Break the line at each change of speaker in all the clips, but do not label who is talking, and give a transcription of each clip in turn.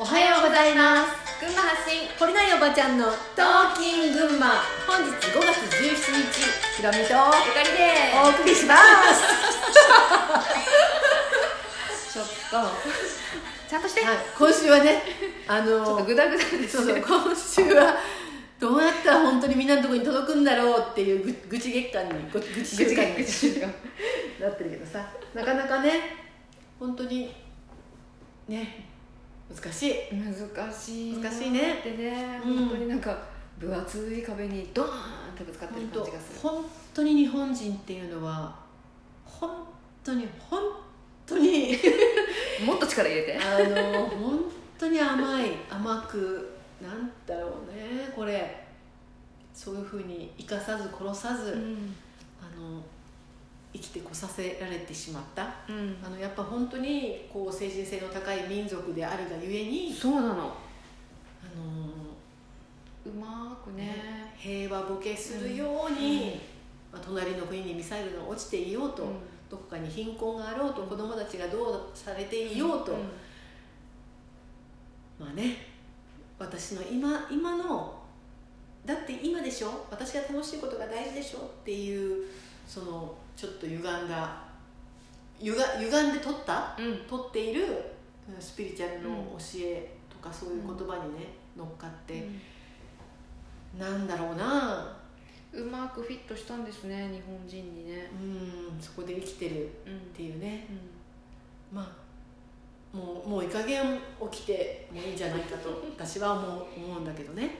おはようございます。
群馬発信。
懲りないおばちゃんのトーキン群馬。本日5月17日。ひろみと
ゆかりで
お送りします。
ちょっと。ちゃんとして、
はい、今週はねあの
ちょっとグダグダです
そうそう今週はどうやったら本当にみんなのところに届くんだろうっていうぐ愚痴月間にぐ愚痴月間。になってるけどさ。なかなかね本当にね難しい。
難しい。な
難しいね。
ってね、
うん。
本当になんか分厚い壁にドーンってぶつかってる感じがする。
本当に日本人っていうのは本当に本当に
もっと力入れて。
あの本当に甘い甘くなんだろうね。これそういうふうに生かさず殺さず、
うん。
あの生きてこさせられてしまった。
うん。
あのやっぱ本当にこう精神性の高い民族であるがゆえに
そうなの。
あの
うまくね。
平和ボケするように、まあ、隣の国にミサイルが落ちていようと、
うん。
どこかに貧困があろうと子供たちがどうされていようと、
ん。
まあね私の今今のだって今でしょ？私が楽しいことが大事でしょ？っていうそのちょっと歪んだゆが歪んで取った
うん。
取っているうんスピリチュアルの教えとかそういう言葉にね乗っかって、なんだろうな。
うまくフィットしたんですね日本人にね。
うんそこで生きてるっ
うん。
ていうね。まあもうもういい加減起きてもいいんじゃないかと 私は思う思うんだけどね。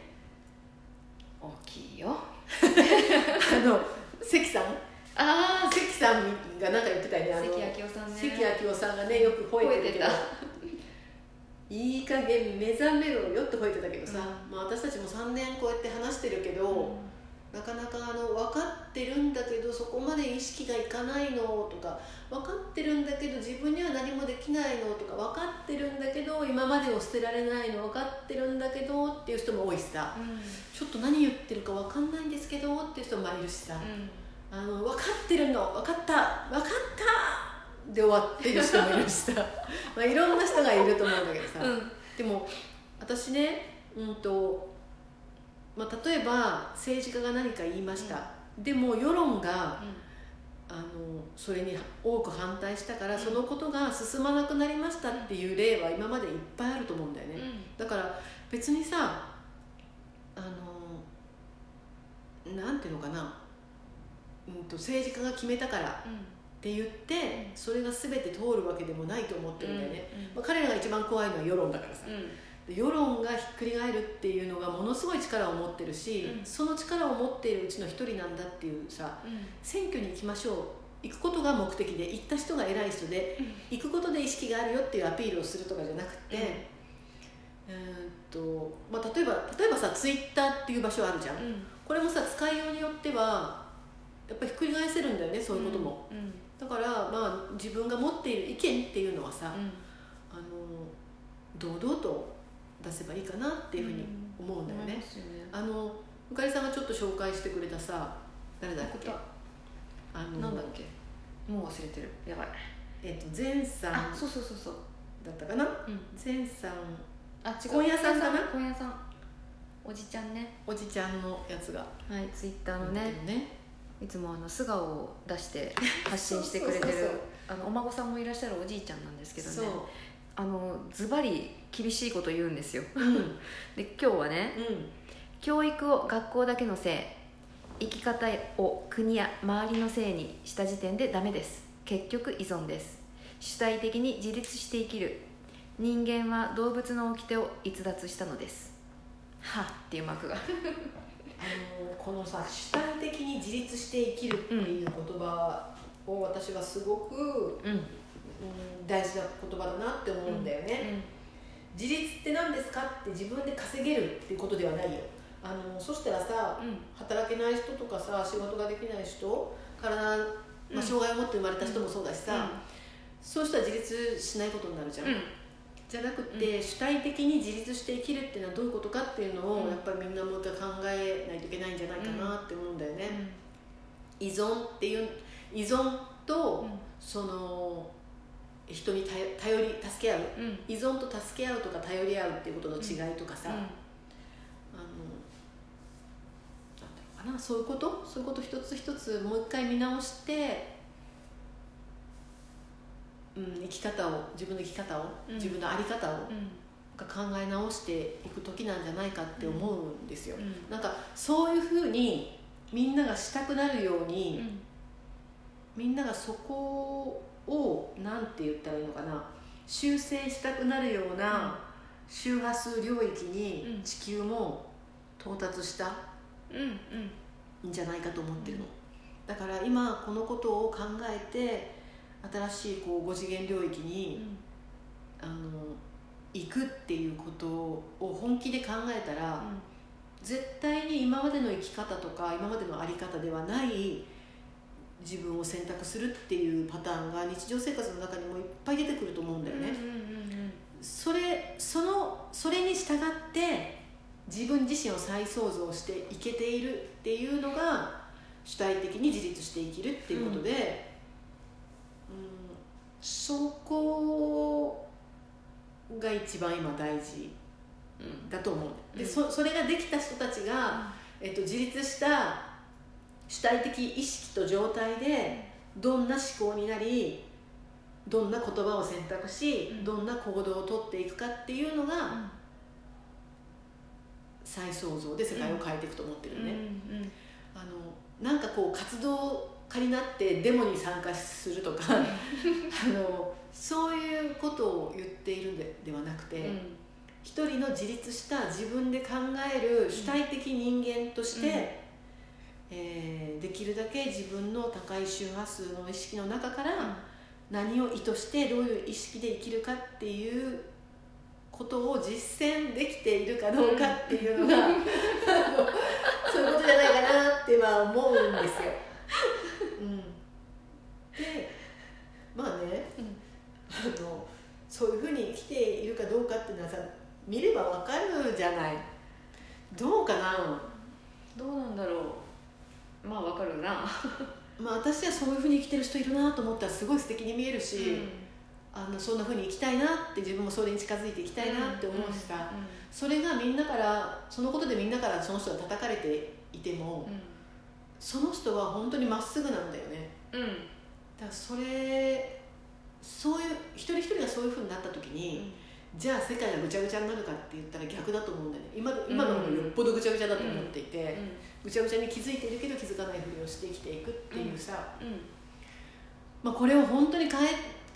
大きいよ。
あの関さん？
あ
関さんが何か言ってたよねあの
関明夫さんね。
関明夫さんがねよく吠えてるけどいい加減目覚めろよって吠えてたけどさ、
う
まあ、私たちも3年こうやって話してるけど、なかなかあの分かってるんだけどそこまで意識がいかないのとか分かってるんだけど自分には何もできないのとか分かってるんだけど今までを捨てられないの分かってるんだけどっていう人も多いしさ。
うん。
ちょっと何言ってるか分かんないんですけどっていう人もいるしさ、
うん
あの分かってるの分かった分かったで終わってる人もいるしさ。まあいろんな人がいると思うんだけどさ、
うん。
でも私ねうんと、まあ、例えば政治家が何か言いました、でも世論があのそれに多く反対したから、
うん。
そのことが進まなくなりましたっていう例は今までいっぱいあると思うんだよね、
うん。
だから別にさあのなんていうのかな、うん、と政治家が決めたからって言ってそれが全て通るわけでもないと思ってるんだよね、まあ、彼らが一番怖いのは世論だからさ、で世論がひっくり返るっていうのがものすごい力を持ってるし、
うん。
その力を持っているうちの一人なんだっていうさ選挙に行きましょう行くことが目的で行った人が偉い人で行くことで意識があるよっていうアピールをするとかじゃなくて、うーんとまあ、例えば例えばさツイッターっていう場所あるじゃん、これもさ使いようによってはやっぱりひっくり返せるんだよねそういうことも、だからまあ自分が持っている意見っていうのはさ、あの堂々と出せばいいかなっていうふうに思うんだよね、あのゆかりさんがちょっと紹介してくれたさ誰だっけ？あの
なんだっけ？もう忘れてる。やばい。
えっと前さん
あそうそうそうそう。
だったかな？
うん。
前さん。
あ違う。
今夜さんかな？
今夜さん。おじちゃんね。
おじちゃんのやつが。
はいツイッターのね。
ね
いつもあの素顔を出して 発信してくれてるあのお孫さんもいらっしゃるおじいちゃんなんですけどね。あのズバリ厳しいこと言うんですよ。
うん。う ん
で今日はね教育を学校だけのせい生き方を国や周りのせいにした時点でダメです。結局依存です。主体的に自立して生きる。人間は動物の掟を逸脱したのです。はっっていうマークが
あのこのさ主体的に自立して生きるっていう言葉を私はすごく、
うん。
うん、大事な言葉だなって思うんだよね、自立って何ですかって自分で稼げるっていうことではないよ。あのそしたらさ
うん。
働けない人とかさ仕事ができない人体、ま
うん。
あ、障害を持って生まれた人もそうだしさ、そうしたら自立しないことになるじゃん、
うん
じゃなくて、主体的に自立して生きるっていうのはどういうことかっていうのを、
うん。
やっぱりみんなもう一回考えないといけないんじゃないかなって思うんだよね、依存っていう依存と、
うん。
その人に頼頼り助け合う。
うん。
依存と助け合うとか頼り合うっていうことの違いとかさ、あのなんだろうかな。そういうこと？そういうこと一つ一つもう一回見直して、うん、生き方を自分の生き方を、
うん。
自分の在り方を
うん。
が考え直していく時なんじゃないかって思うんですよ、
うん。
なんかそういうふうにみんながしたくなるように、
うん。
みんながそこをなんて言ったらいいのかな修正したくなるような周波数領域に
うん。
地球も到達した
うん
じゃないかと思ってるの、だから今このことを考えて新しいこう5次元領域に、あの行くっていうことを本気で考えたら、絶対に今までの生き方とか今までの在り方ではない自分を選択するっていうパターンが日常生活の中にもいっぱい出てくると思うんだよね、
うんうんうん
それそのそれに従って自分自身を再創造していけているっていうのが主体的に自立して生きるっていうことで、うんそこが一番今大事
うん。
だと思う。で、
うん。
そそれができた人たちが、えっと、自立した主体的意識と状態でどんな思考になりどんな言葉を選択し、
うん。
どんな行動をとっていくかっていうのが再創造で世界を変えていくと思ってるね、あのなんかこう活動家になってデモに参加するとかあのそういうことを言っているんでではなくて、一人の自立した自分で考える主体的人間として、
うん。
えーできるだけ自分の高い周波数の意識の中から何を意図してどういう意識で生きるかっていうことを実践できているかどうかっていうのが、あの そういうことじゃないかなっては思うんですよ。うん、でまあねあのそういうふうに生きているかどうかっていうのはさ見ればわかるじゃない。どうかな？
どうなんだろう。まあわかるな。
まあ私はそういうふうに生きてる人いるなと思ったらすごい素敵に見えるし、あのそんなふうに生きたいなって自分もそれに近づいていきたいなって思うしさ、それがみんなからそのことでみんなからその人が叩かれていても、その人は本当にまっすぐなんだよね。
うん。うん
だからそれそういう一人一そういうふうになった時に、じゃあ世界がぐちゃぐちゃになるかって言ったら逆だと思うんだよね。今の今の方がよっぽどぐちゃぐちゃだと思っていて、ぐちゃぐちゃに気づいているけど気づかないふりをして生きていくっていうさ、
うん。
まあ、これを本当に変え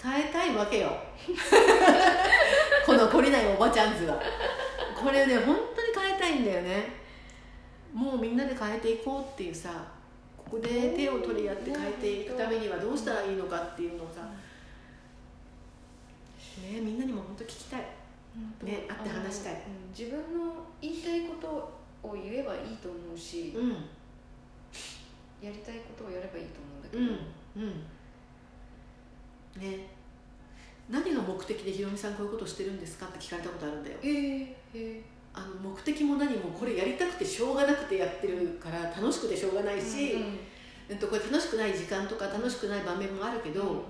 変えたいわけよ。この懲りないおばちゃん図は。これね本当に変えたいんだよね。もうみんなで変えていこうっていうさここで手を取り合って変えていくためにはどうしたらいいのかっていうのをさ、ね、みんなにも本当聞きたい。
うん。
ね会って話したい。
自分の言いたいことを言えばいいと思うし、
うん。
やりたいことをやればいいと思うんだけ
うん。
ど、
うん。ね。何が目的でひろみさんこういうことしてるんですかって聞かれたことあるんだよ。
えー、え
あの目的も何もこれやりたくてしょうがなくてやってるから楽しくてしょうがない
ー
し、
うん
えっと、これ楽しくない時間とか楽しくない場面もあるけど、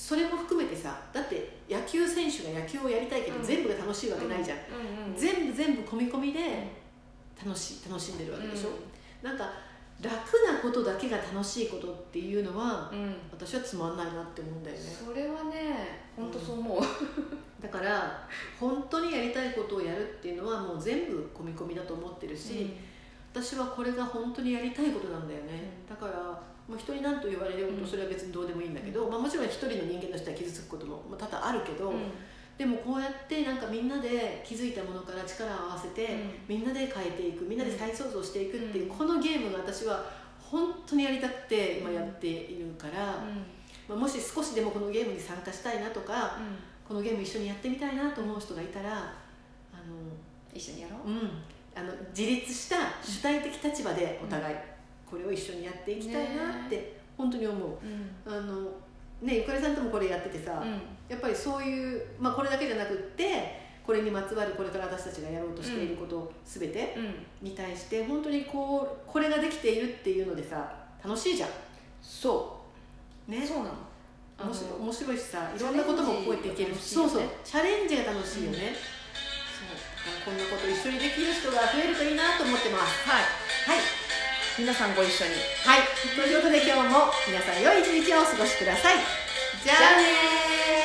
それも含めてさだって野球選手が野球をやりたいけど、
うん。
全部が楽しいわけないじゃん、
うんうん
全部全部込み込みで楽し楽しんでるわけでしょ、なんか楽なことだけが楽しいことっていうのは
うん、うん
私はつまんないなって思うんだよね。
それはね本当そう思う、
だから本当にやりたいことをやるっていうのはもう全部込み込みだと思ってるし、私はこれが本当にやりたいことなんだよね、だからもう人に何と言われようとそれは別にどうでもいいんだけど、まあ、もちろん一人の人間としては傷つくこともまあ多々あるけど、
うん。
でもこうやってなんかみんなで気づいたものから力を合わせて、みんなで変えていくみんなで再創造していくっていう、
うん。
このゲームが私は本当にやりたくて今やっているから、まあ、もし少しでもこのゲームに参加したいなとかこのゲーム一緒にやってみたいなと思う人がいたらあの
一緒にやろう、
うん、あの自立した主体的立場でお互いこれを一緒にやっていきたいなって本当に思う、
うん、
あのねゆかりさんともこれやっててさ、うん、やっぱりそういう、まあ、これだけじゃなくってこれにまつわるこれから私たちがやろうとしていること全てに対して、本当にこうこれができているっていうのでさ楽しいじゃん。
そう。
ね。
そうなの。
面白い。しさいろんなことも覚えていけるし、
ね、
そうそう。チャレンジが楽しいよね、こんなこと一緒にできる人が増えるといいなと思ってます。
はい、
はい。
皆さんご一緒に。
はい。ということで今日も皆さん良い一日をお過ごしください。
じゃあね